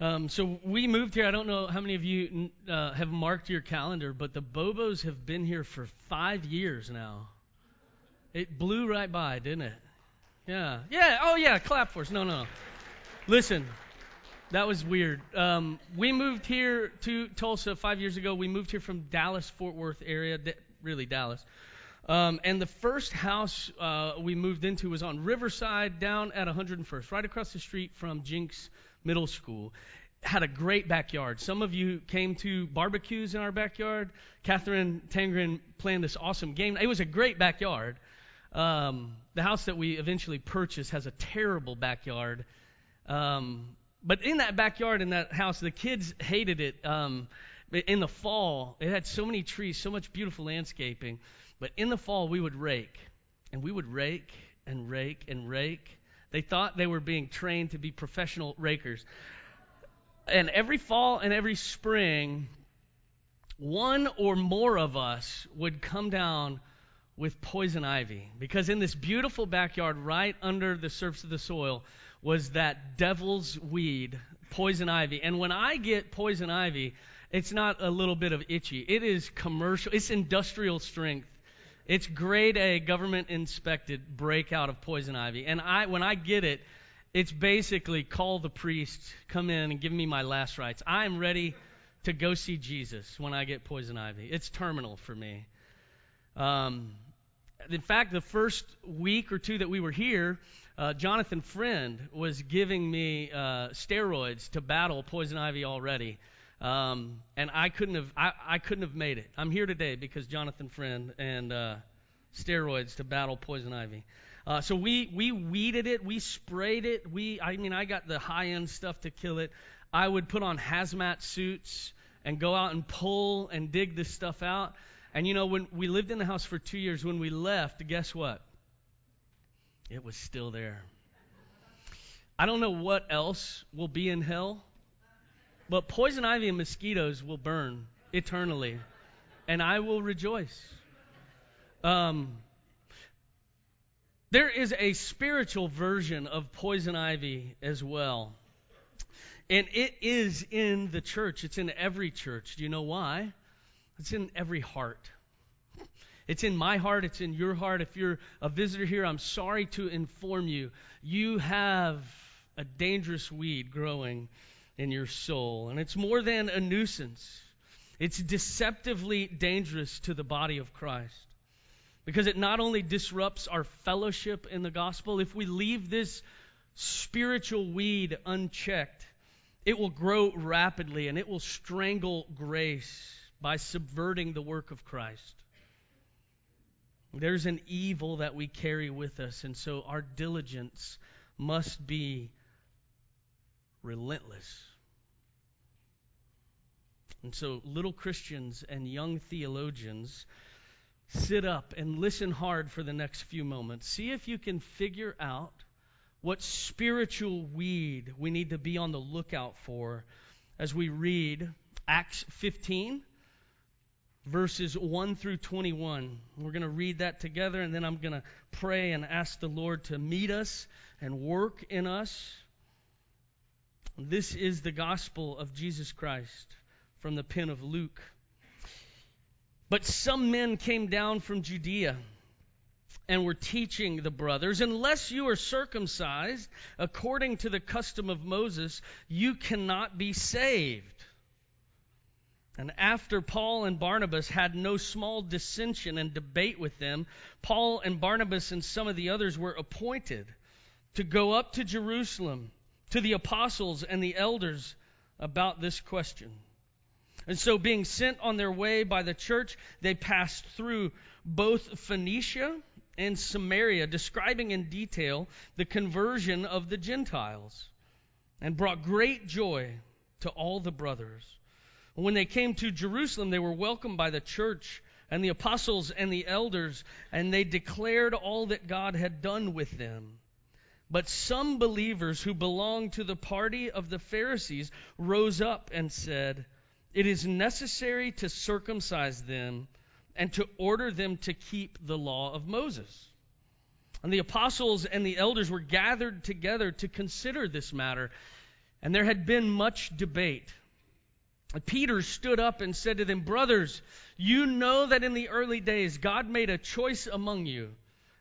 Um, so we moved here. I don't know how many of you uh, have marked your calendar, but the Bobos have been here for five years now. It blew right by, didn't it? Yeah. Yeah. Oh, yeah. Clap for us. No, no. Listen, that was weird. Um, we moved here to Tulsa five years ago. We moved here from Dallas, Fort Worth area, really Dallas. Um, and the first house uh, we moved into was on Riverside, down at 101st, right across the street from Jenks Middle School. Had a great backyard. Some of you came to barbecues in our backyard. Catherine Tangren planned this awesome game. It was a great backyard. Um, the house that we eventually purchased has a terrible backyard. Um, but in that backyard, in that house, the kids hated it. Um, in the fall, it had so many trees, so much beautiful landscaping. But in the fall, we would rake, and we would rake and rake and rake. They thought they were being trained to be professional rakers. And every fall and every spring, one or more of us would come down with poison ivy. Because in this beautiful backyard, right under the surface of the soil, was that devil's weed, poison ivy. And when I get poison ivy, it's not a little bit of itchy. It is commercial, it's industrial strength. It's grade A, government inspected breakout of poison ivy. And I, when I get it, it's basically call the priest, come in and give me my last rites. I am ready to go see Jesus when I get poison ivy. It's terminal for me. Um, in fact, the first week or two that we were here, uh, Jonathan Friend was giving me uh, steroids to battle poison ivy already. Um, and I couldn't have I, I, couldn't have made it. I'm here today because Jonathan Friend and uh, steroids to battle poison ivy. Uh, so we we weeded it, we sprayed it. We I mean I got the high end stuff to kill it. I would put on hazmat suits and go out and pull and dig this stuff out. And you know when we lived in the house for two years, when we left, guess what? It was still there. I don't know what else will be in hell, but poison ivy and mosquitoes will burn eternally, and I will rejoice. Um, there is a spiritual version of poison ivy as well. And it is in the church. It's in every church. Do you know why? It's in every heart. It's in my heart, it's in your heart. If you're a visitor here, I'm sorry to inform you, you have a dangerous weed growing in your soul. And it's more than a nuisance, it's deceptively dangerous to the body of Christ. Because it not only disrupts our fellowship in the gospel, if we leave this spiritual weed unchecked, it will grow rapidly and it will strangle grace by subverting the work of Christ. There's an evil that we carry with us, and so our diligence must be relentless. And so, little Christians and young theologians, sit up and listen hard for the next few moments. See if you can figure out what spiritual weed we need to be on the lookout for as we read Acts 15 verses 1 through 21. We're going to read that together, and then I'm going to pray and ask the Lord to meet us and work in us. This is the gospel of Jesus Christ from the pen of Luke. But some men came down from Judea and were teaching the brothers, unless you are circumcised according to the custom of Moses, you cannot be saved. And after Paul and Barnabas had no small dissension and debate with them, Paul and Barnabas and some of the others were appointed to go up to Jerusalem to the apostles and the elders about this question. And so, being sent on their way by the church, they passed through both Phoenicia and Samaria, describing in detail the conversion of the Gentiles, and brought great joy to all the brothers. When they came to Jerusalem, they were welcomed by the church and the apostles and the elders, and they declared all that God had done with them. But some believers who belonged to the party of the Pharisees rose up and said, It is necessary to circumcise them and to order them to keep the law of Moses. And the apostles and the elders were gathered together to consider this matter. And there had been much debate. Peter stood up and said to them, Brothers, you know that in the early days God made a choice among you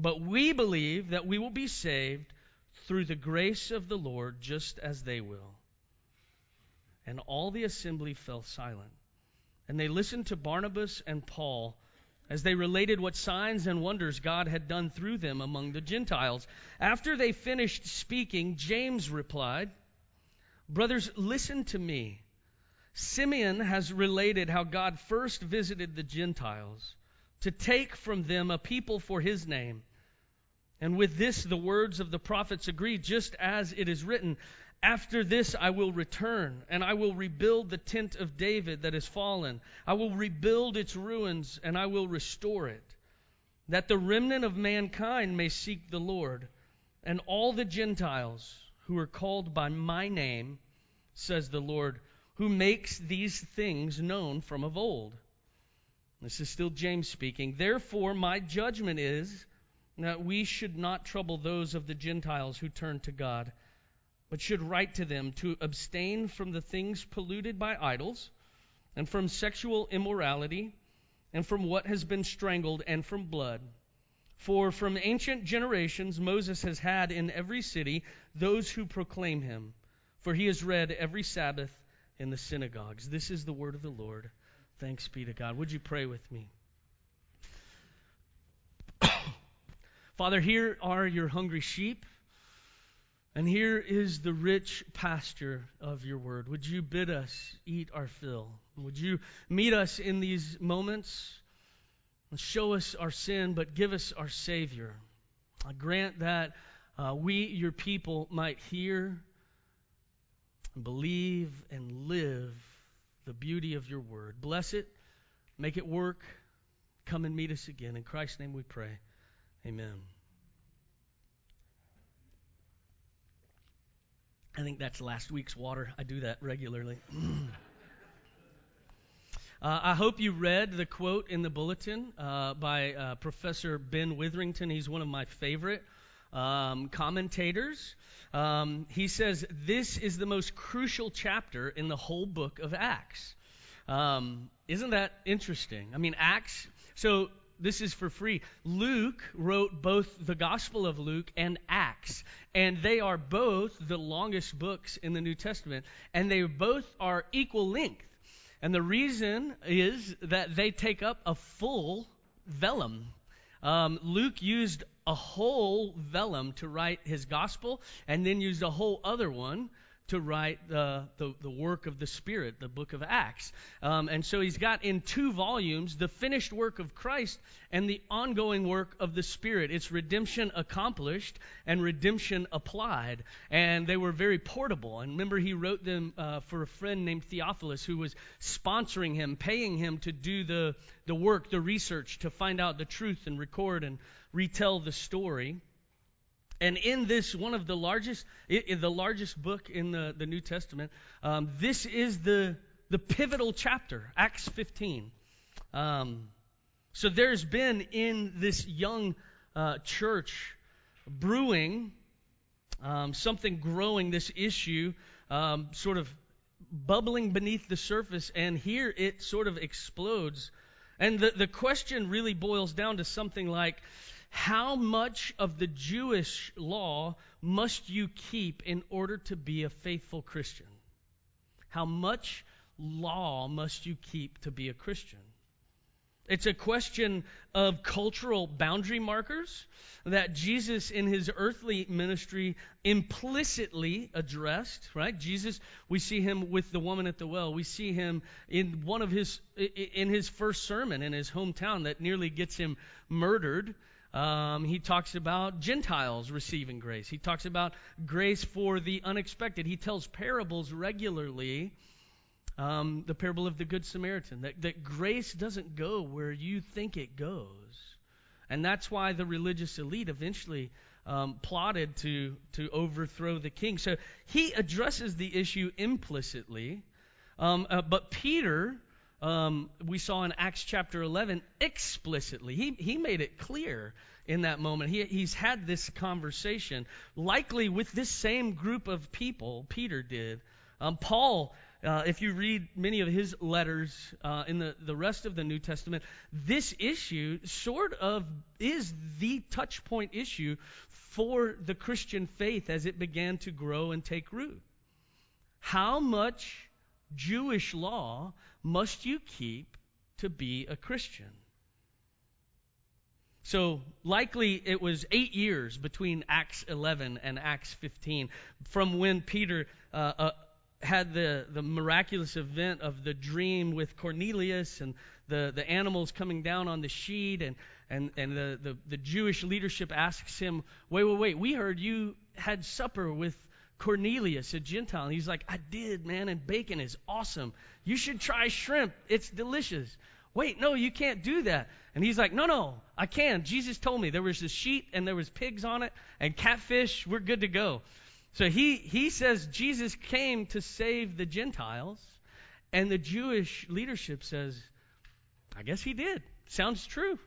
But we believe that we will be saved through the grace of the Lord, just as they will. And all the assembly fell silent. And they listened to Barnabas and Paul as they related what signs and wonders God had done through them among the Gentiles. After they finished speaking, James replied, Brothers, listen to me. Simeon has related how God first visited the Gentiles to take from them a people for his name. And with this, the words of the prophets agree, just as it is written, After this I will return, and I will rebuild the tent of David that is fallen. I will rebuild its ruins, and I will restore it, that the remnant of mankind may seek the Lord, and all the Gentiles who are called by my name, says the Lord, who makes these things known from of old. This is still James speaking. Therefore, my judgment is that we should not trouble those of the Gentiles who turn to God, but should write to them to abstain from the things polluted by idols, and from sexual immorality, and from what has been strangled, and from blood. For from ancient generations Moses has had in every city those who proclaim him, for he is read every Sabbath in the synagogues. This is the word of the Lord. Thanks be to God. Would you pray with me? Father, here are your hungry sheep, and here is the rich pasture of your word. Would you bid us eat our fill? Would you meet us in these moments and show us our sin, but give us our Savior? I grant that uh, we, your people, might hear, and believe, and live the beauty of your word. Bless it, make it work. Come and meet us again. In Christ's name we pray. Amen. I think that's last week's water. I do that regularly. uh, I hope you read the quote in the bulletin uh, by uh, Professor Ben Witherington. He's one of my favorite um, commentators. Um, he says, This is the most crucial chapter in the whole book of Acts. Um, isn't that interesting? I mean, Acts. So this is for free. Luke wrote both the Gospel of Luke and Acts, and they are both the longest books in the New Testament, and they both are equal length. And the reason is that they take up a full vellum. Um, Luke used a whole vellum to write his gospel, and then used a whole other one to write the, the, the, work of the Spirit, the book of Acts. Um, and so he's got in two volumes the finished work of Christ and the ongoing work of the Spirit. It's redemption accomplished and redemption applied. And they were very portable. And remember, he wrote them uh, for a friend named Theophilus who was sponsoring him, paying him to do the, the work, the research, to find out the truth and record and retell the story. And in this, one of the largest, the largest book in the, the New Testament, um, this is the, the pivotal chapter, Acts 15. Um, so there's been in this young uh, church brewing um, something growing, this issue um, sort of bubbling beneath the surface, and here it sort of explodes. And the, the question really boils down to something like how much of the Jewish law must you keep in order to be a faithful Christian? How much law must you keep to be a Christian? It's a question of cultural boundary markers that Jesus in his earthly ministry implicitly addressed, right? Jesus, we see him with the woman at the well. We see him in one of his in his first sermon in his hometown that nearly gets him murdered. Um, he talks about Gentiles receiving grace. He talks about grace for the unexpected. He tells parables regularly. Um, the parable of the Good Samaritan, that, that grace doesn't go where you think it goes. And that's why the religious elite eventually um, plotted to, to overthrow the king. So he addresses the issue implicitly. Um, uh, but Peter, um, we saw in Acts chapter 11, explicitly, he, he made it clear in that moment. He, he's had this conversation, likely with this same group of people, Peter did. Um, Paul uh, if you read many of his letters uh, in the, the rest of the New Testament, this issue sort of is the touch point issue for the Christian faith as it began to grow and take root. How much Jewish law must you keep to be a Christian? So, likely it was eight years between Acts 11 and Acts 15 from when Peter uh, uh, had the, the miraculous event of the dream with Cornelius and the, the animals coming down on the sheet, and, and, and the, the, the Jewish leadership asks him, Wait, wait, wait, we heard you had supper with Cornelius, a Gentile. And he's like, I did, man, and bacon is awesome. You should try shrimp, it's delicious. Wait, no, you can't do that. And he's like, No, no, I can. Jesus told me there was a sheet and there was pigs on it and catfish. We're good to go. So he, he says Jesus came to save the Gentiles, and the Jewish leadership says, I guess he did. Sounds true.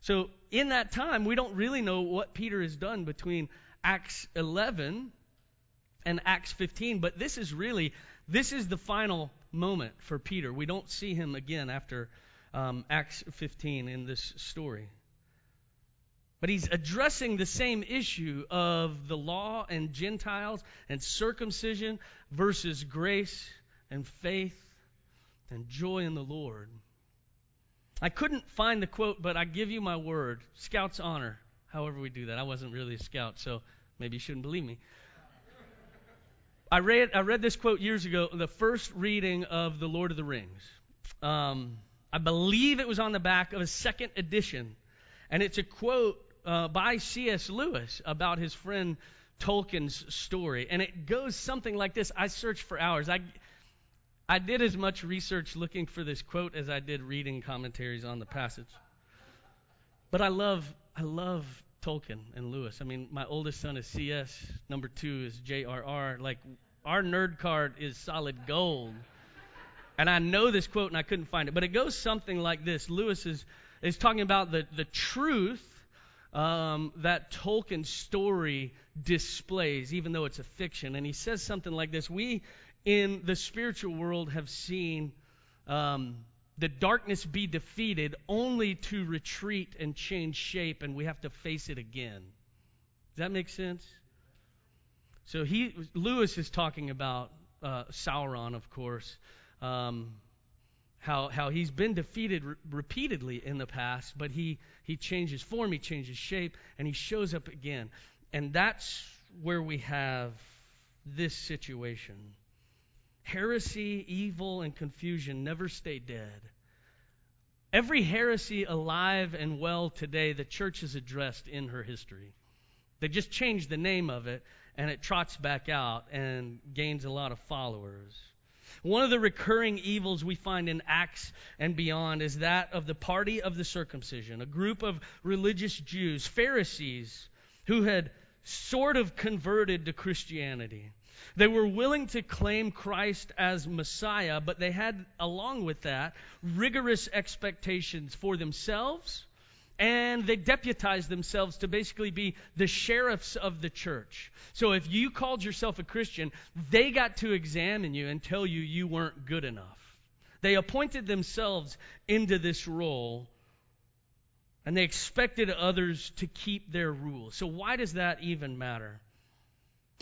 So in that time, we don't really know what Peter has done between Acts 11 and Acts 15, but this is really, this is the final moment for Peter. We don't see him again after um, Acts 15 in this story. But he's addressing the same issue of the law and Gentiles and circumcision versus grace and faith and joy in the Lord. I couldn't find the quote, but I give you my word. Scout's honor. However, we do that. I wasn't really a scout, so maybe you shouldn't believe me. I read, I read this quote years ago, the first reading of The Lord of the Rings. Um, I believe it was on the back of a second edition. And it's a quote uh, by C.S. Lewis about his friend Tolkien's story. And it goes something like this. I searched for hours. I, I did as much research looking for this quote as I did reading commentaries on the passage. But I love, I love Tolkien and Lewis. I mean, my oldest son is CS, number two is J.R.R. Like, our nerd card is solid gold. And I know this quote and I couldn't find it, but it goes something like this. Lewis is, is talking about the, the truth um, that Tolkien's story displays, even though it's a fiction. And he says something like this We in the spiritual world have seen um, the darkness be defeated only to retreat and change shape, and we have to face it again. Does that make sense? So he Lewis is talking about uh, Sauron, of course. Um, how, how he's been defeated re- repeatedly in the past, but he, he changes form, he changes shape, and he shows up again. And that's where we have this situation. Heresy, evil, and confusion never stay dead. Every heresy alive and well today, the church has addressed in her history. They just changed the name of it, and it trots back out and gains a lot of followers. One of the recurring evils we find in Acts and beyond is that of the party of the circumcision, a group of religious Jews, Pharisees, who had sort of converted to Christianity. They were willing to claim Christ as Messiah, but they had, along with that, rigorous expectations for themselves and they deputized themselves to basically be the sheriffs of the church. So if you called yourself a Christian, they got to examine you and tell you you weren't good enough. They appointed themselves into this role and they expected others to keep their rules. So why does that even matter?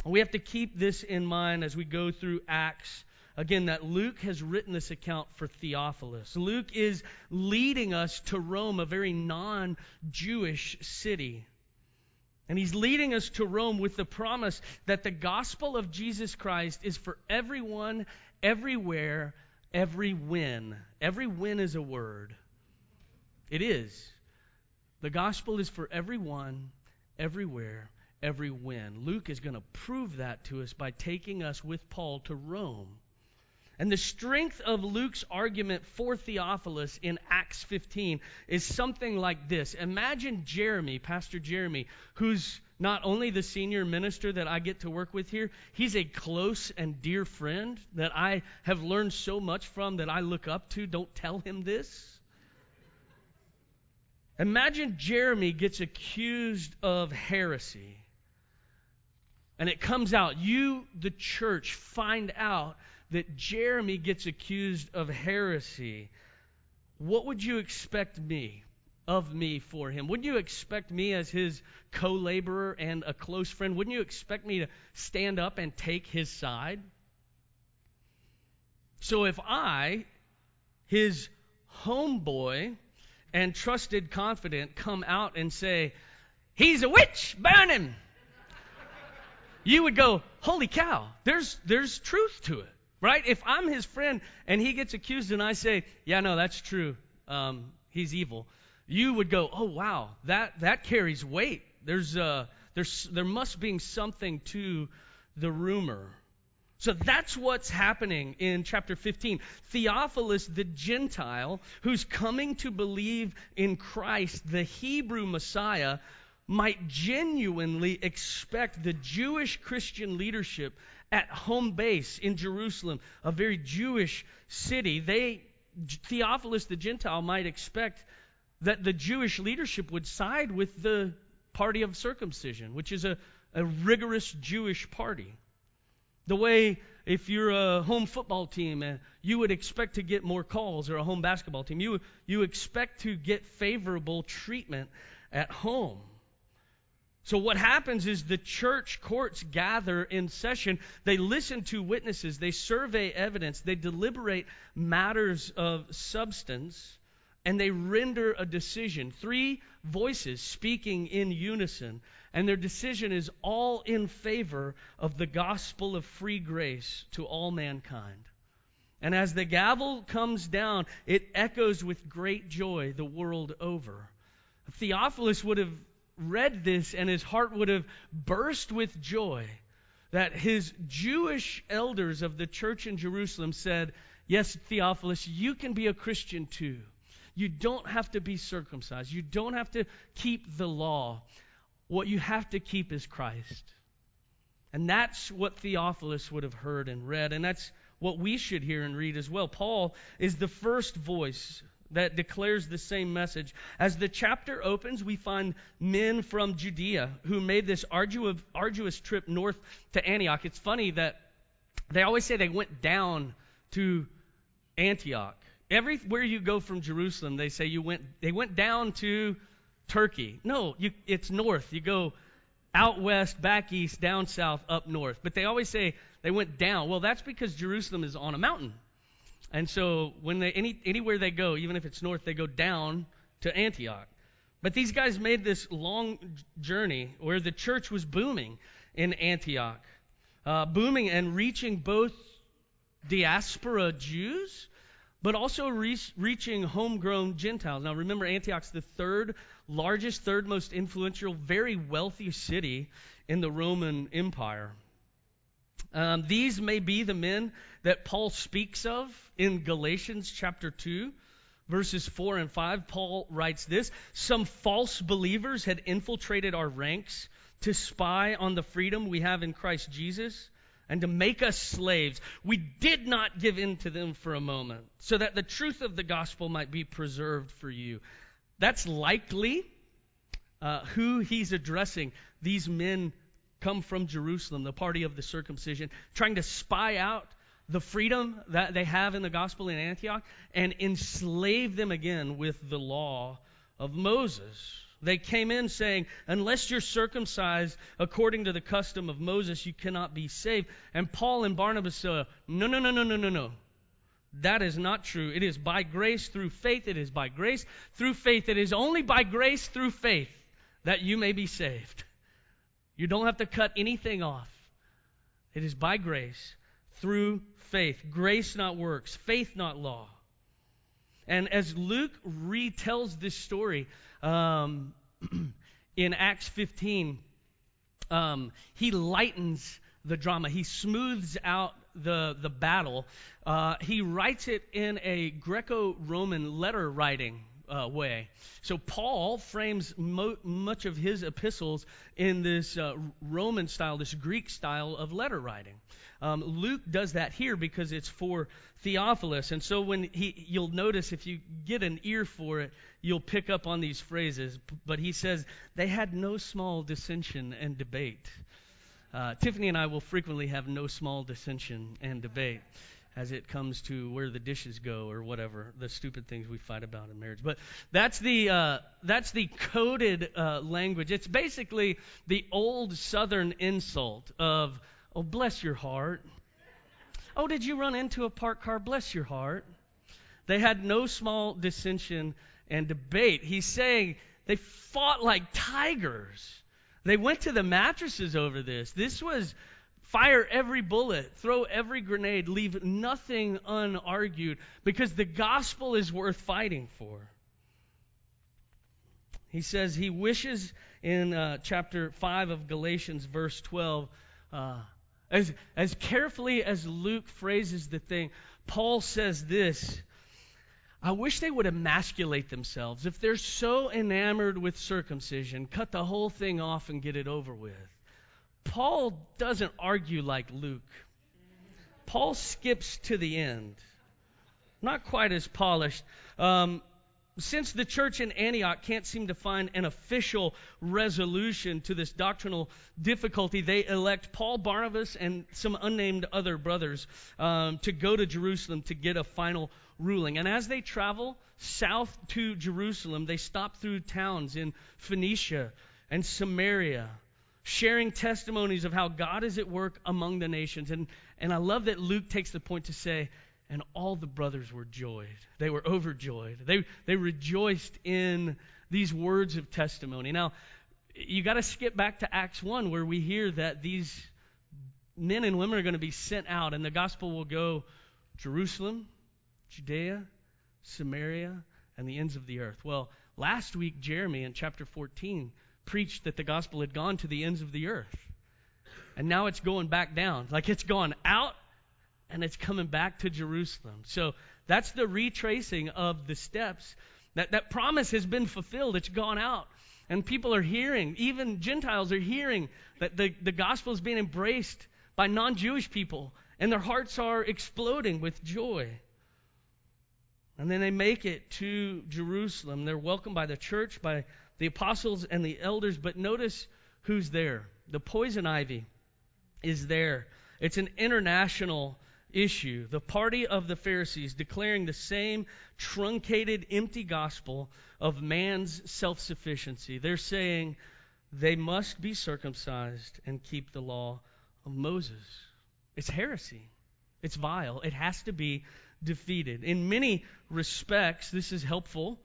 We have to keep this in mind as we go through Acts Again, that Luke has written this account for Theophilus. Luke is leading us to Rome, a very non Jewish city. And he's leading us to Rome with the promise that the gospel of Jesus Christ is for everyone, everywhere, every when. Every when is a word. It is. The gospel is for everyone, everywhere, every when. Luke is going to prove that to us by taking us with Paul to Rome. And the strength of Luke's argument for Theophilus in Acts 15 is something like this. Imagine Jeremy, Pastor Jeremy, who's not only the senior minister that I get to work with here, he's a close and dear friend that I have learned so much from that I look up to. Don't tell him this. Imagine Jeremy gets accused of heresy. And it comes out. You, the church, find out that Jeremy gets accused of heresy. What would you expect me, of me, for him? Wouldn't you expect me as his co laborer and a close friend? Wouldn't you expect me to stand up and take his side? So if I, his homeboy, and trusted confidant, come out and say, He's a witch, burn him. You would go, Holy cow, there's, there's truth to it, right? If I'm his friend and he gets accused and I say, Yeah, no, that's true, um, he's evil, you would go, Oh, wow, that, that carries weight. There's, uh, there's, there must be something to the rumor. So that's what's happening in chapter 15. Theophilus, the Gentile, who's coming to believe in Christ, the Hebrew Messiah, might genuinely expect the Jewish Christian leadership at home base in Jerusalem, a very Jewish city. They, Theophilus, the Gentile, might expect that the Jewish leadership would side with the party of circumcision, which is a, a rigorous Jewish party. The way if you're a home football team, uh, you would expect to get more calls, or a home basketball team, you, you expect to get favorable treatment at home. So, what happens is the church courts gather in session. They listen to witnesses, they survey evidence, they deliberate matters of substance, and they render a decision. Three voices speaking in unison and their decision is all in favor of the gospel of free grace to all mankind. And as the gavel comes down, it echoes with great joy the world over. Theophilus would have read this and his heart would have burst with joy that his Jewish elders of the church in Jerusalem said, Yes, Theophilus, you can be a Christian too. You don't have to be circumcised. You don't have to keep the law what you have to keep is Christ. And that's what Theophilus would have heard and read, and that's what we should hear and read as well. Paul is the first voice that declares the same message. As the chapter opens, we find men from Judea who made this arduous, arduous trip north to Antioch. It's funny that they always say they went down to Antioch. Everywhere you go from Jerusalem, they say you went they went down to Turkey. No, you, it's north. You go out west, back east, down south, up north. But they always say they went down. Well, that's because Jerusalem is on a mountain. And so when they any anywhere they go, even if it's north, they go down to Antioch. But these guys made this long journey where the church was booming in Antioch, uh, booming and reaching both diaspora Jews, but also re- reaching homegrown Gentiles. Now remember, Antioch's the third largest, third most influential, very wealthy city in the Roman Empire. Um, these may be the men that Paul speaks of in Galatians chapter 2, verses 4 and 5. Paul writes this Some false believers had infiltrated our ranks to spy on the freedom we have in Christ Jesus and to make us slaves. We did not give in to them for a moment, so that the truth of the gospel might be preserved for you. That's likely uh, who he's addressing. These men come from Jerusalem, the party of the circumcision, trying to spy out the freedom that they have in the gospel in Antioch and enslave them again with the law of Moses. They came in saying, Unless you're circumcised according to the custom of Moses, you cannot be saved. And Paul and Barnabas said, No, no, no, no, no, no, no. That is not true. It is by grace through faith. It is by grace through faith. It is only by grace through faith that you may be saved. You don't have to cut anything off. It is by grace through faith. Grace, not works. Faith, not law. And as Luke retells this story um, in Acts 15, um, he lightens the drama. He smooths out the, the battle. Uh, he writes it in a Greco Roman letter writing uh, way. So Paul frames mo- much of his epistles in this uh, Roman style, this Greek style of letter writing. Um, Luke does that here because it's for Theophilus, and so when he, you'll notice if you get an ear for it, you'll pick up on these phrases. But he says they had no small dissension and debate. Uh, Tiffany and I will frequently have no small dissension and debate as it comes to where the dishes go or whatever the stupid things we fight about in marriage. But that's the uh, that's the coded uh, language. It's basically the old Southern insult of "Oh, bless your heart." Oh, did you run into a parked car? Bless your heart. They had no small dissension and debate. He's saying they fought like tigers. They went to the mattresses over this. This was Fire every bullet, throw every grenade, leave nothing unargued because the gospel is worth fighting for. He says he wishes in uh, chapter 5 of Galatians, verse 12, uh, as, as carefully as Luke phrases the thing, Paul says this I wish they would emasculate themselves. If they're so enamored with circumcision, cut the whole thing off and get it over with. Paul doesn't argue like Luke. Paul skips to the end. Not quite as polished. Um, since the church in Antioch can't seem to find an official resolution to this doctrinal difficulty, they elect Paul, Barnabas, and some unnamed other brothers um, to go to Jerusalem to get a final ruling. And as they travel south to Jerusalem, they stop through towns in Phoenicia and Samaria sharing testimonies of how God is at work among the nations. And, and I love that Luke takes the point to say, and all the brothers were joyed. They were overjoyed. They, they rejoiced in these words of testimony. Now, you got to skip back to Acts 1 where we hear that these men and women are going to be sent out and the gospel will go Jerusalem, Judea, Samaria, and the ends of the earth. Well, last week, Jeremy in chapter 14 preached that the gospel had gone to the ends of the earth. And now it's going back down. Like it's gone out and it's coming back to Jerusalem. So that's the retracing of the steps. That, that promise has been fulfilled. It's gone out. And people are hearing, even Gentiles are hearing that the, the gospel is being embraced by non Jewish people. And their hearts are exploding with joy. And then they make it to Jerusalem. They're welcomed by the church, by the apostles and the elders, but notice who's there. The poison ivy is there. It's an international issue. The party of the Pharisees declaring the same truncated, empty gospel of man's self sufficiency. They're saying they must be circumcised and keep the law of Moses. It's heresy. It's vile. It has to be defeated. In many respects, this is helpful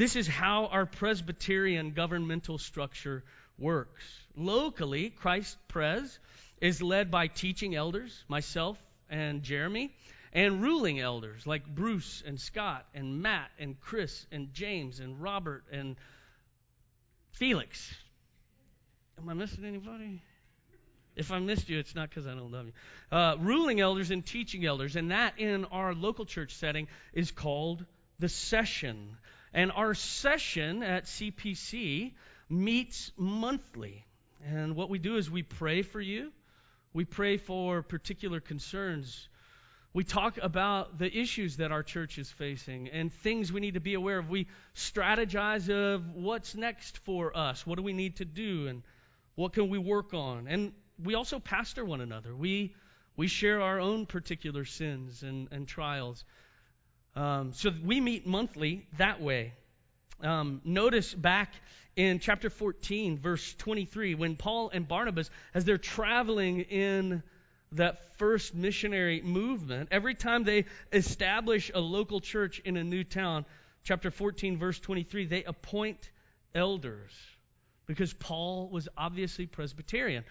this is how our Presbyterian governmental structure works. Locally, Christ Pres is led by teaching elders, myself and Jeremy, and ruling elders like Bruce and Scott and Matt and Chris and James and Robert and Felix. Am I missing anybody? If I missed you, it's not because I don't love you. Uh, ruling elders and teaching elders, and that in our local church setting is called the session. And our session at CPC meets monthly. And what we do is we pray for you. We pray for particular concerns. We talk about the issues that our church is facing and things we need to be aware of. We strategize of what's next for us. What do we need to do and what can we work on? And we also pastor one another. We we share our own particular sins and, and trials. Um, so we meet monthly that way. Um, notice back in chapter 14, verse 23, when Paul and Barnabas, as they're traveling in that first missionary movement, every time they establish a local church in a new town, chapter 14, verse 23, they appoint elders because Paul was obviously Presbyterian.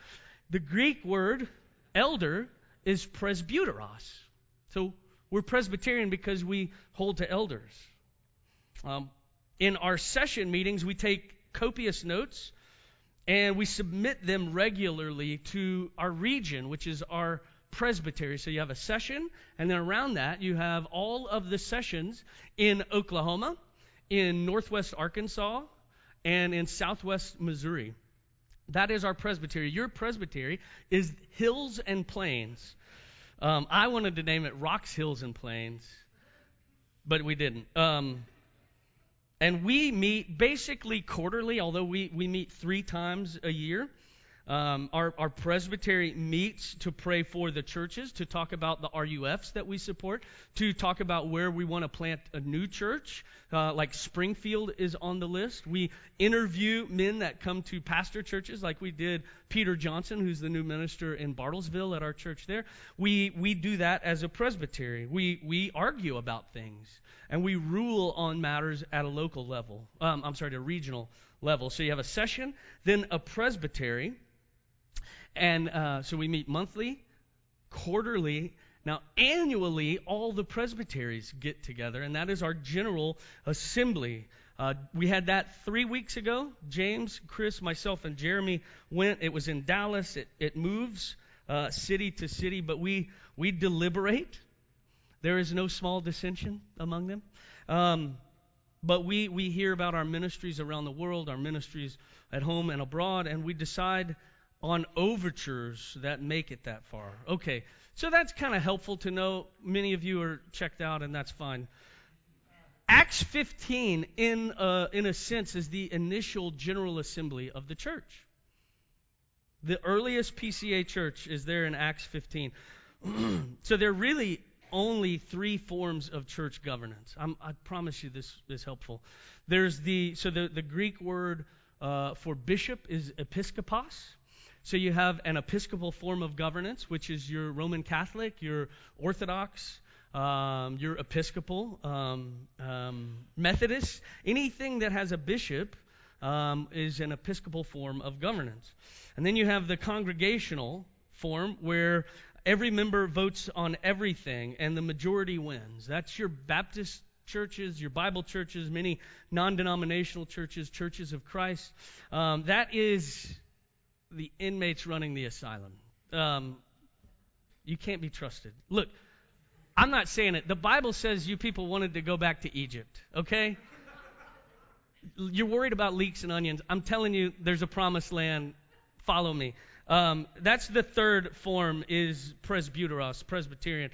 The Greek word elder is presbyteros. So we're Presbyterian because we hold to elders. Um, in our session meetings, we take copious notes and we submit them regularly to our region, which is our presbytery. So you have a session, and then around that, you have all of the sessions in Oklahoma, in northwest Arkansas, and in southwest Missouri. That is our presbytery. Your presbytery is hills and plains. Um, I wanted to name it Rocks, Hills, and Plains, but we didn't. Um, and we meet basically quarterly, although we, we meet three times a year. Um, our, our presbytery meets to pray for the churches, to talk about the RUFs that we support, to talk about where we want to plant a new church, uh, like Springfield is on the list. We interview men that come to pastor churches, like we did Peter Johnson, who's the new minister in Bartlesville at our church there. We, we do that as a presbytery. We, we argue about things, and we rule on matters at a local level. Um, I'm sorry, a regional level. So you have a session, then a presbytery and uh, so we meet monthly, quarterly. Now, annually, all the presbyteries get together, and that is our general assembly. Uh, we had that three weeks ago. James, Chris, myself, and Jeremy went. It was in Dallas. It, it moves uh, city to city, but we, we deliberate. There is no small dissension among them. Um, but we, we hear about our ministries around the world, our ministries at home and abroad, and we decide on overtures that make it that far. Okay, so that's kind of helpful to know. Many of you are checked out, and that's fine. Acts 15, in a, uh, in a sense, is the initial General Assembly of the church. The earliest PCA church is there in Acts 15. so there are really only three forms of church governance. I'm, i promise you this is helpful. There's the so the, the Greek word uh, for bishop is episkopos. So you have an episcopal form of governance, which is your Roman Catholic, your Orthodox, um, your Episcopal, um, um, Methodist. Anything that has a bishop um, is an episcopal form of governance. And then you have the congregational form, where every member votes on everything and the majority wins. That's your Baptist churches, your Bible churches, many non denominational churches, churches of Christ. Um, that is the inmates running the asylum. Um, you can't be trusted. Look, I'm not saying it. The Bible says you people wanted to go back to Egypt, okay? You're worried about leeks and onions. I'm telling you, there's a promised land. Follow me. Um, that's the third form is presbyteros, Presbyterian,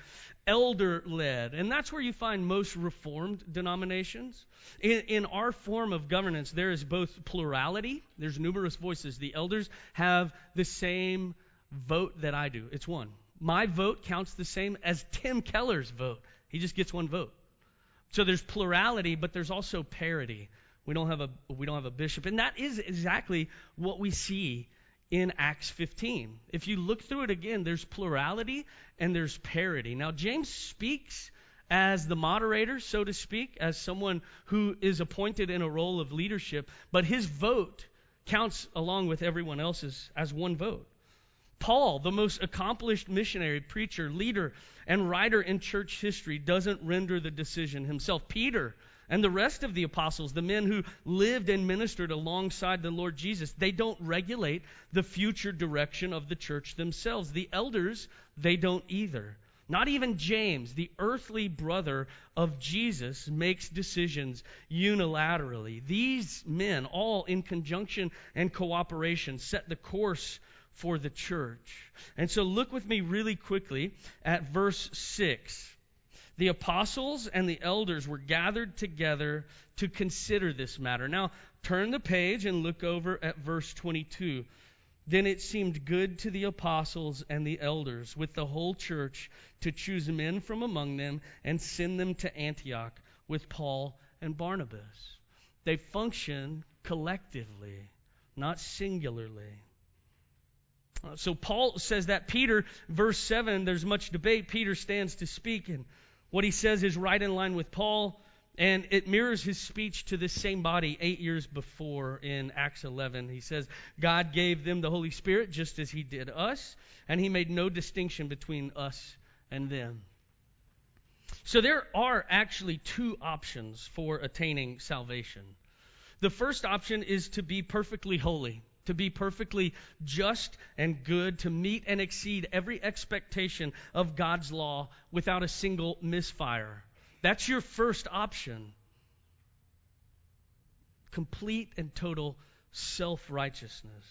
elder led, and that's where you find most reformed denominations. In, in our form of governance, there is both plurality. There's numerous voices. The elders have the same vote that I do. It's one. My vote counts the same as Tim Keller's vote. He just gets one vote. So there's plurality, but there's also parity. We don't have a we don't have a bishop, and that is exactly what we see in Acts 15. If you look through it again, there's plurality and there's parity. Now, James speaks as the moderator, so to speak, as someone who is appointed in a role of leadership, but his vote counts along with everyone else's as one vote. Paul, the most accomplished missionary, preacher, leader, and writer in church history, doesn't render the decision himself. Peter, and the rest of the apostles, the men who lived and ministered alongside the Lord Jesus, they don't regulate the future direction of the church themselves. The elders, they don't either. Not even James, the earthly brother of Jesus, makes decisions unilaterally. These men, all in conjunction and cooperation, set the course for the church. And so look with me really quickly at verse 6 the apostles and the elders were gathered together to consider this matter. Now, turn the page and look over at verse 22. Then it seemed good to the apostles and the elders with the whole church to choose men from among them and send them to Antioch with Paul and Barnabas. They function collectively, not singularly. So Paul says that Peter, verse 7, there's much debate. Peter stands to speak, and what he says is right in line with Paul, and it mirrors his speech to this same body eight years before in Acts 11. He says, God gave them the Holy Spirit just as he did us, and he made no distinction between us and them. So there are actually two options for attaining salvation. The first option is to be perfectly holy, to be perfectly just and good, to meet and exceed every expectation of God's law without a single misfire. That's your first option. Complete and total self righteousness.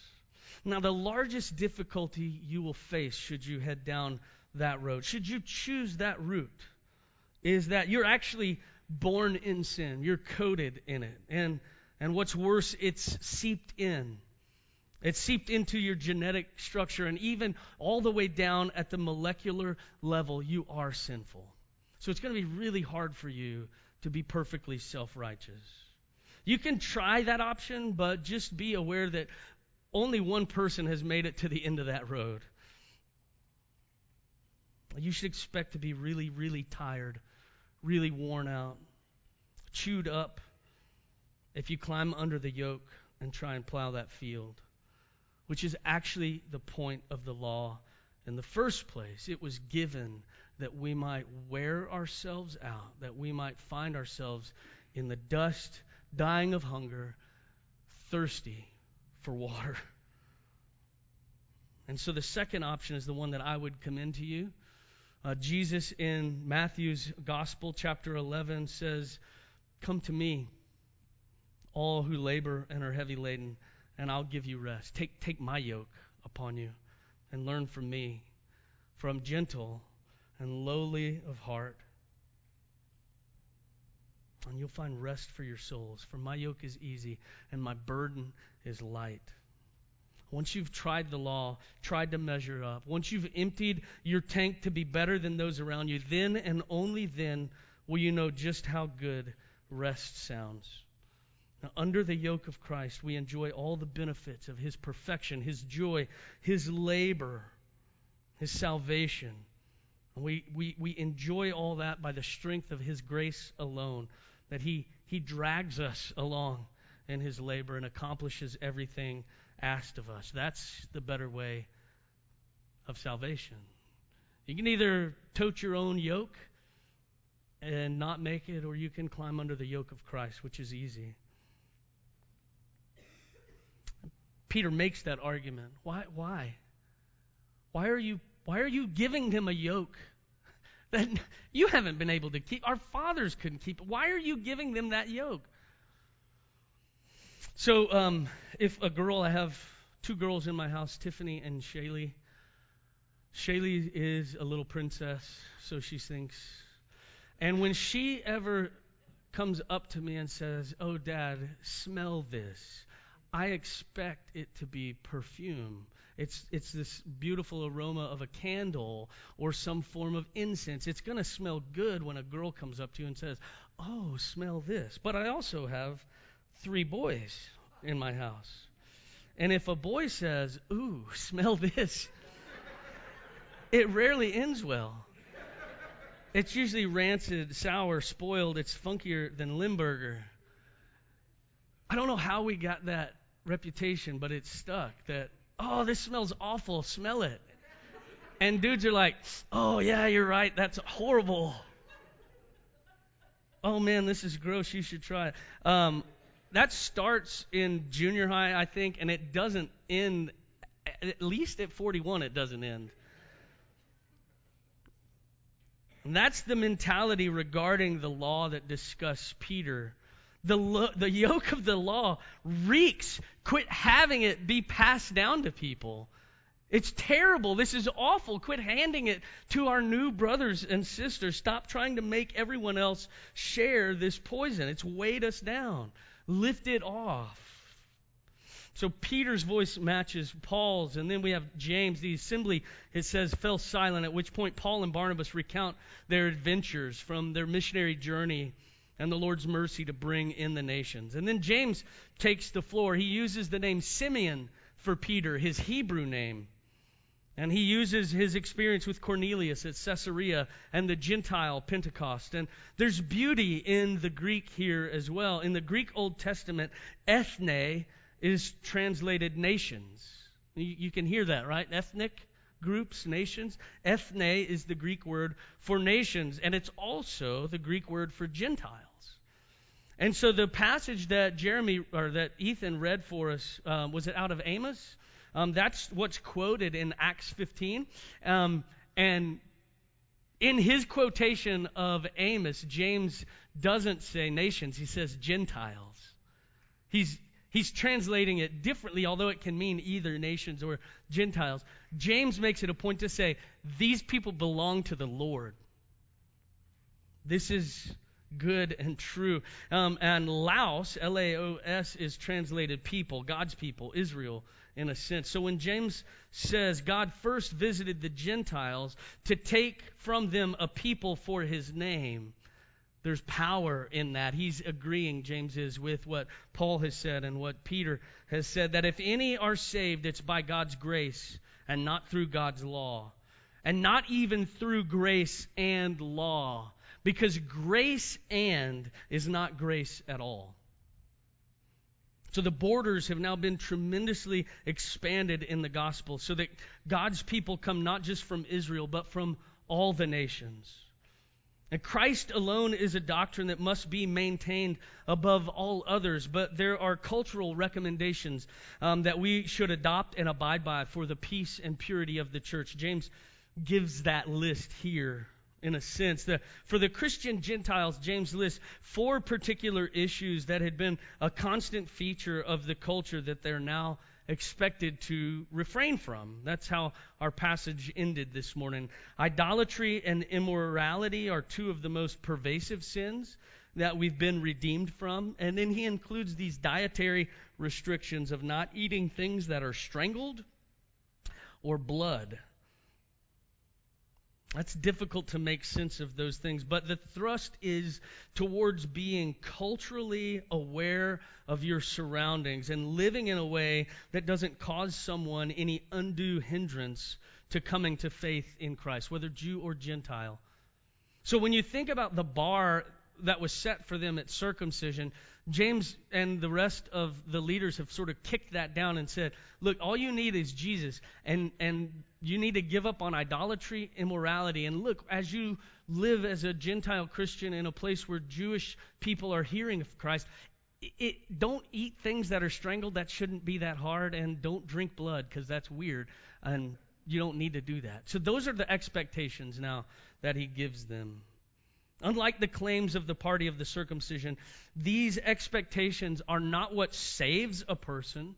Now, the largest difficulty you will face should you head down that road, should you choose that route, is that you're actually born in sin. You're coded in it. And, and what's worse, it's seeped in. It's seeped into your genetic structure, and even all the way down at the molecular level, you are sinful. So it's going to be really hard for you to be perfectly self righteous. You can try that option, but just be aware that only one person has made it to the end of that road. You should expect to be really, really tired, really worn out, chewed up if you climb under the yoke and try and plow that field, which is actually the point of the law in the first place. It was given that we might wear ourselves out, that we might find ourselves in the dust, dying of hunger, thirsty for water. And so the second option is the one that I would commend to you. Uh, Jesus in Matthew's Gospel, chapter 11, says, Come to me, all who labor and are heavy laden, and I'll give you rest. Take, take my yoke upon you and learn from me, for I'm gentle and lowly of heart. And you'll find rest for your souls. For my yoke is easy and my burden is light. Once you've tried the law, tried to measure up, once you've emptied your tank to be better than those around you, then and only then will you know just how good rest sounds. Now, under the yoke of Christ, we enjoy all the benefits of His perfection, His joy, His labor, His salvation. We, we, we enjoy all that by the strength of His grace alone, that He, he drags us along in His labor and accomplishes everything asked of us. That's the better way of salvation. You can either tote your own yoke and not make it, or you can climb under the yoke of Christ, which is easy. Peter makes that argument. Why? Why? Why are you? Why are you giving him a yoke that you haven't been able to keep? Our fathers couldn't keep. Why are you giving them that yoke? So, um, if a girl, I have two girls in my house, Tiffany and Shaylee. Shaylee is a little princess, so she thinks. And when she ever comes up to me and says, Oh, Dad, smell this, I expect it to be perfume. It's, it's this beautiful aroma of a candle or some form of incense. It's going to smell good when a girl comes up to you and says, Oh, smell this. But I also have three boys in my house. And if a boy says, Ooh, smell this, it rarely ends well. It's usually rancid, sour, spoiled. It's funkier than Limburger. I don't know how we got that reputation, but it's stuck that, oh, this smells awful, smell it. And dudes are like, oh, yeah, you're right, that's horrible. Oh, man, this is gross, you should try it. Um, that starts in junior high, I think, and it doesn't end. At least at 41, it doesn't end. And that's the mentality regarding the law that discussed Peter. The, lo- the yoke of the law reeks. Quit having it be passed down to people. It's terrible. This is awful. Quit handing it to our new brothers and sisters. Stop trying to make everyone else share this poison. It's weighed us down lift it off. So Peter's voice matches Paul's, and then we have James. The assembly, it says, fell silent, at which point Paul and Barnabas recount their adventures from their missionary journey and the Lord's mercy to bring in the nations. And then James takes the floor. He uses the name Simeon for Peter, his Hebrew name. And he uses his experience with Cornelius at Caesarea and the Gentile Pentecost. And there's beauty in the Greek here as well. In the Greek Old Testament, ethne is translated nations. You, you can hear that, right? Ethnic groups, nations. Ethne is the Greek word for nations, and it's also the Greek word for Gentiles. And so the passage that Jeremy or that Ethan read for us um, was it out of Amos? Um, that's what's quoted in Acts 15. Um, and in his quotation of Amos, James doesn't say nations, he says Gentiles. He's, he's translating it differently, although it can mean either nations or Gentiles. James makes it a point to say, these people belong to the Lord. This is good and true. Um, and Laos, L A O S, is translated people, God's people, Israel, in a sense. So when James says God first visited the Gentiles to take from them a people for his name, there's power in that. He's agreeing, James is, with what Paul has said and what Peter has said that if any are saved, it's by God's grace and not through God's law. And not even through grace and law. Because grace and is not grace at all. So the borders have now been tremendously expanded in the gospel so that God's people come not just from Israel, but from all the nations. And Christ alone is a doctrine that must be maintained above all others, but there are cultural recommendations um, that we should adopt and abide by for the peace and purity of the church. James gives that list here in a sense. The, for the Christian Gentiles, James lists four particular issues that had been a constant feature of the culture that they're now expected to refrain from. That's how our passage ended this morning. Idolatry and immorality are two of the most pervasive sins that we've been redeemed from. And then he includes these dietary restrictions of not eating things that are strangled or blood. That's difficult to make sense of those things, but the thrust is towards being culturally aware of your surroundings and living in a way that doesn't cause someone any undue hindrance to coming to faith in Christ, whether Jew or Gentile. So when you think about the bar that was set for them at circumcision, James and the rest of the leaders have sort of kicked that down and said, look, all you need is Jesus, and, and you need to give up on idolatry, immorality. And look, as you live as a Gentile Christian in a place where Jewish people are hearing of Christ, it, don't eat things that are strangled. That shouldn't be that hard. And don't drink blood because that's weird. And you don't need to do that. So those are the expectations now that he gives them. Unlike the claims of the party of the circumcision, these expectations are not what saves a person,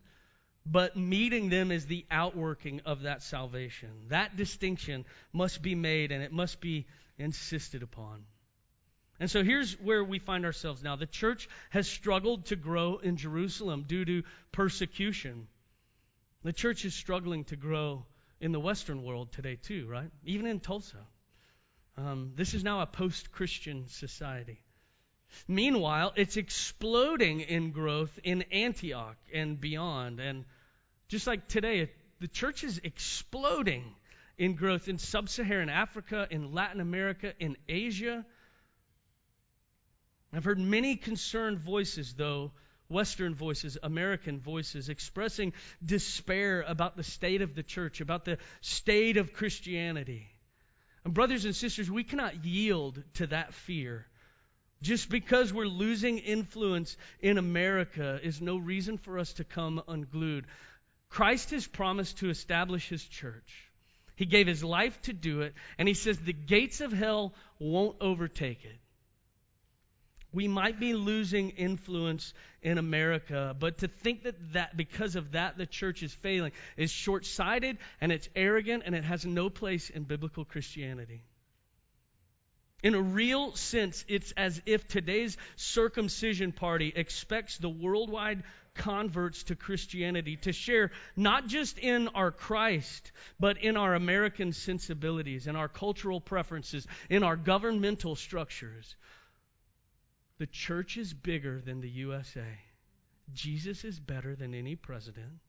but meeting them is the outworking of that salvation. That distinction must be made and it must be insisted upon. And so here's where we find ourselves now. The church has struggled to grow in Jerusalem due to persecution. The church is struggling to grow in the Western world today, too, right? Even in Tulsa. Um, this is now a post Christian society. Meanwhile, it's exploding in growth in Antioch and beyond. And just like today, the church is exploding in growth in sub Saharan Africa, in Latin America, in Asia. I've heard many concerned voices, though, Western voices, American voices, expressing despair about the state of the church, about the state of Christianity. And, brothers and sisters, we cannot yield to that fear. Just because we're losing influence in America is no reason for us to come unglued. Christ has promised to establish his church. He gave his life to do it, and he says the gates of hell won't overtake it. We might be losing influence in America, but to think that, that because of that the church is failing is short sighted and it's arrogant and it has no place in biblical Christianity. In a real sense, it's as if today's circumcision party expects the worldwide converts to Christianity to share not just in our Christ, but in our American sensibilities, in our cultural preferences, in our governmental structures. The church is bigger than the USA. Jesus is better than any president.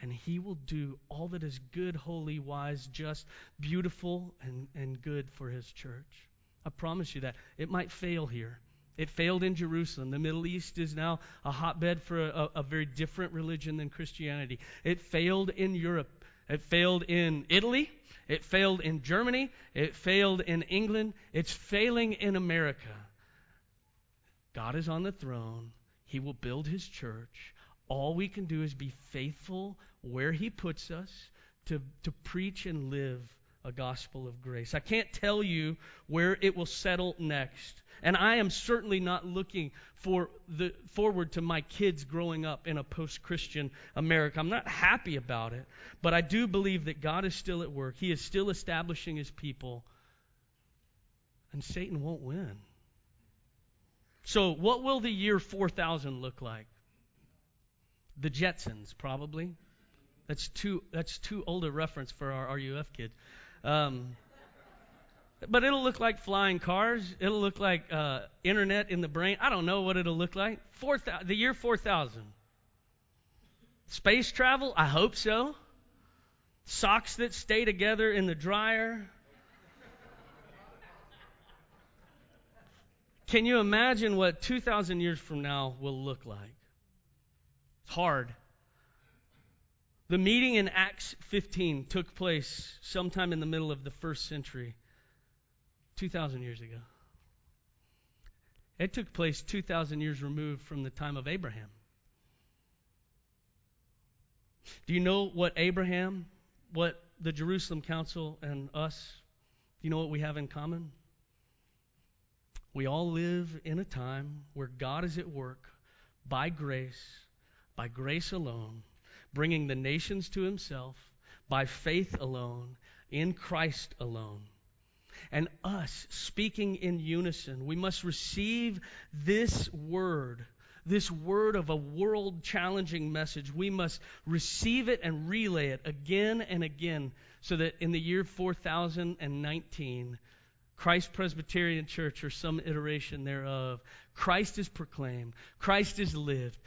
And he will do all that is good, holy, wise, just, beautiful, and, and good for his church. I promise you that. It might fail here. It failed in Jerusalem. The Middle East is now a hotbed for a, a very different religion than Christianity. It failed in Europe. It failed in Italy. It failed in Germany. It failed in England. It's failing in America. God is on the throne. He will build his church. All we can do is be faithful where he puts us to, to preach and live a gospel of grace. I can't tell you where it will settle next. And I am certainly not looking for the forward to my kids growing up in a post-Christian America. I'm not happy about it, but I do believe that God is still at work. He is still establishing his people. And Satan won't win. So, what will the year 4000 look like? The Jetsons, probably. That's too that's too old a reference for our RUF kids. Um, but it'll look like flying cars. It'll look like uh, internet in the brain. I don't know what it'll look like. For the year 4000. Space travel? I hope so. Socks that stay together in the dryer. Can you imagine what 2,000 years from now will look like? It's hard. The meeting in Acts 15 took place sometime in the middle of the first century, 2,000 years ago. It took place 2,000 years removed from the time of Abraham. Do you know what Abraham, what the Jerusalem Council, and us, do you know what we have in common? We all live in a time where God is at work by grace, by grace alone bringing the nations to himself by faith alone, in Christ alone. And us speaking in unison, we must receive this word, this word of a world challenging message. We must receive it and relay it again and again so that in the year 4019, Christ Presbyterian Church or some iteration thereof, Christ is proclaimed, Christ is lived,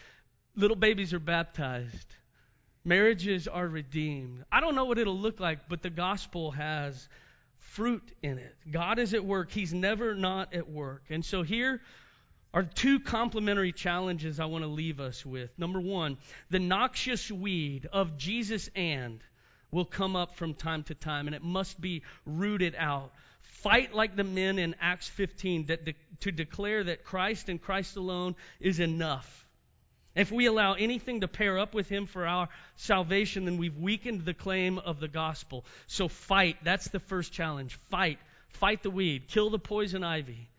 little babies are baptized Marriages are redeemed. I don't know what it'll look like, but the gospel has fruit in it. God is at work. He's never not at work. And so here are two complementary challenges I want to leave us with. Number one, the noxious weed of Jesus and will come up from time to time, and it must be rooted out. Fight like the men in Acts 15 that de- to declare that Christ and Christ alone is enough. If we allow anything to pair up with him for our salvation, then we've weakened the claim of the gospel. So fight. That's the first challenge. Fight. Fight the weed. Kill the poison ivy.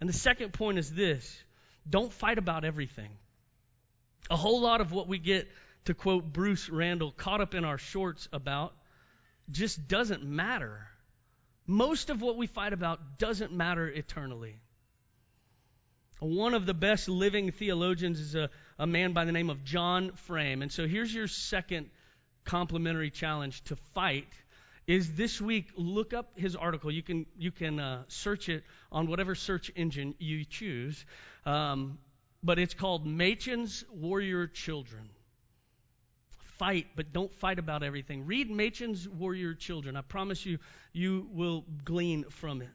And the second point is this don't fight about everything. A whole lot of what we get, to quote Bruce Randall, caught up in our shorts about just doesn't matter. Most of what we fight about doesn't matter eternally. One of the best living theologians is a, a man by the name of John Frame. And so here's your second complementary challenge to fight is this week look up his article. You can you can uh, search it on whatever search engine you choose. Um, but it's called machen's warrior children. Fight but don't fight about everything. Read machen's warrior children. I promise you you will glean from it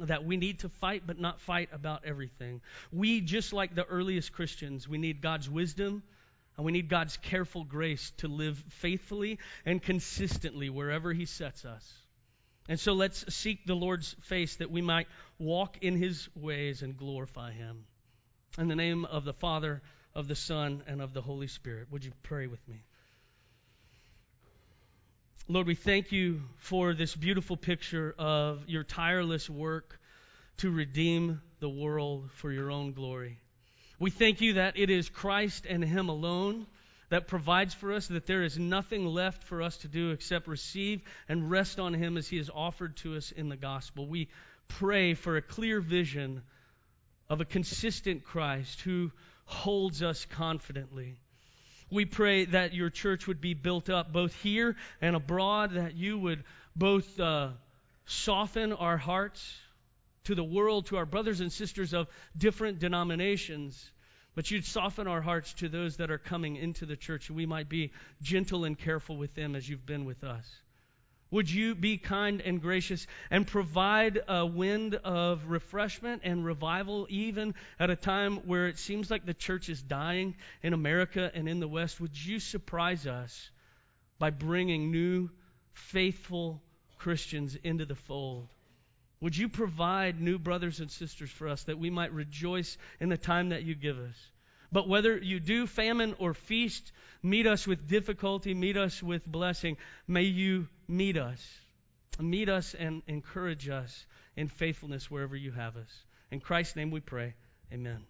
that we need to fight, but not fight about everything. We, just like the earliest Christians, we need God's wisdom and we need God's careful grace to live faithfully and consistently wherever He sets us. And so let's seek the Lord's face that we might walk in His ways and glorify Him. In the name of the Father, of the Son, and of the Holy Spirit, would you pray with me? Lord, we thank you for this beautiful picture of your tireless work to redeem the world for your own glory. We thank you that it is Christ and Him alone that provides for us, that there is nothing left for us to do except receive and rest on Him as He has offered to us in the gospel. We pray for a clear vision of a consistent Christ who holds us confidently. We pray that your church would be built up both here and abroad, that you would both uh, soften our hearts to the world, to our brothers and sisters of different denominations, but you'd soften our hearts to those that are coming into the church, and we might be gentle and careful with them as you've been with us. Would you be kind and gracious and provide a wind of refreshment and revival even at a time where it seems like the church is dying in America and in the West? Would you surprise us by bringing new, faithful Christians into the fold. Would you provide new brothers and sisters for us that we might rejoice in the time that you give us? But whether you do famine or feast, meet us with difficulty, meet us with blessing. May you meet us. Meet us and encourage us in faithfulness wherever you have us. In Christ's name we pray. Amen.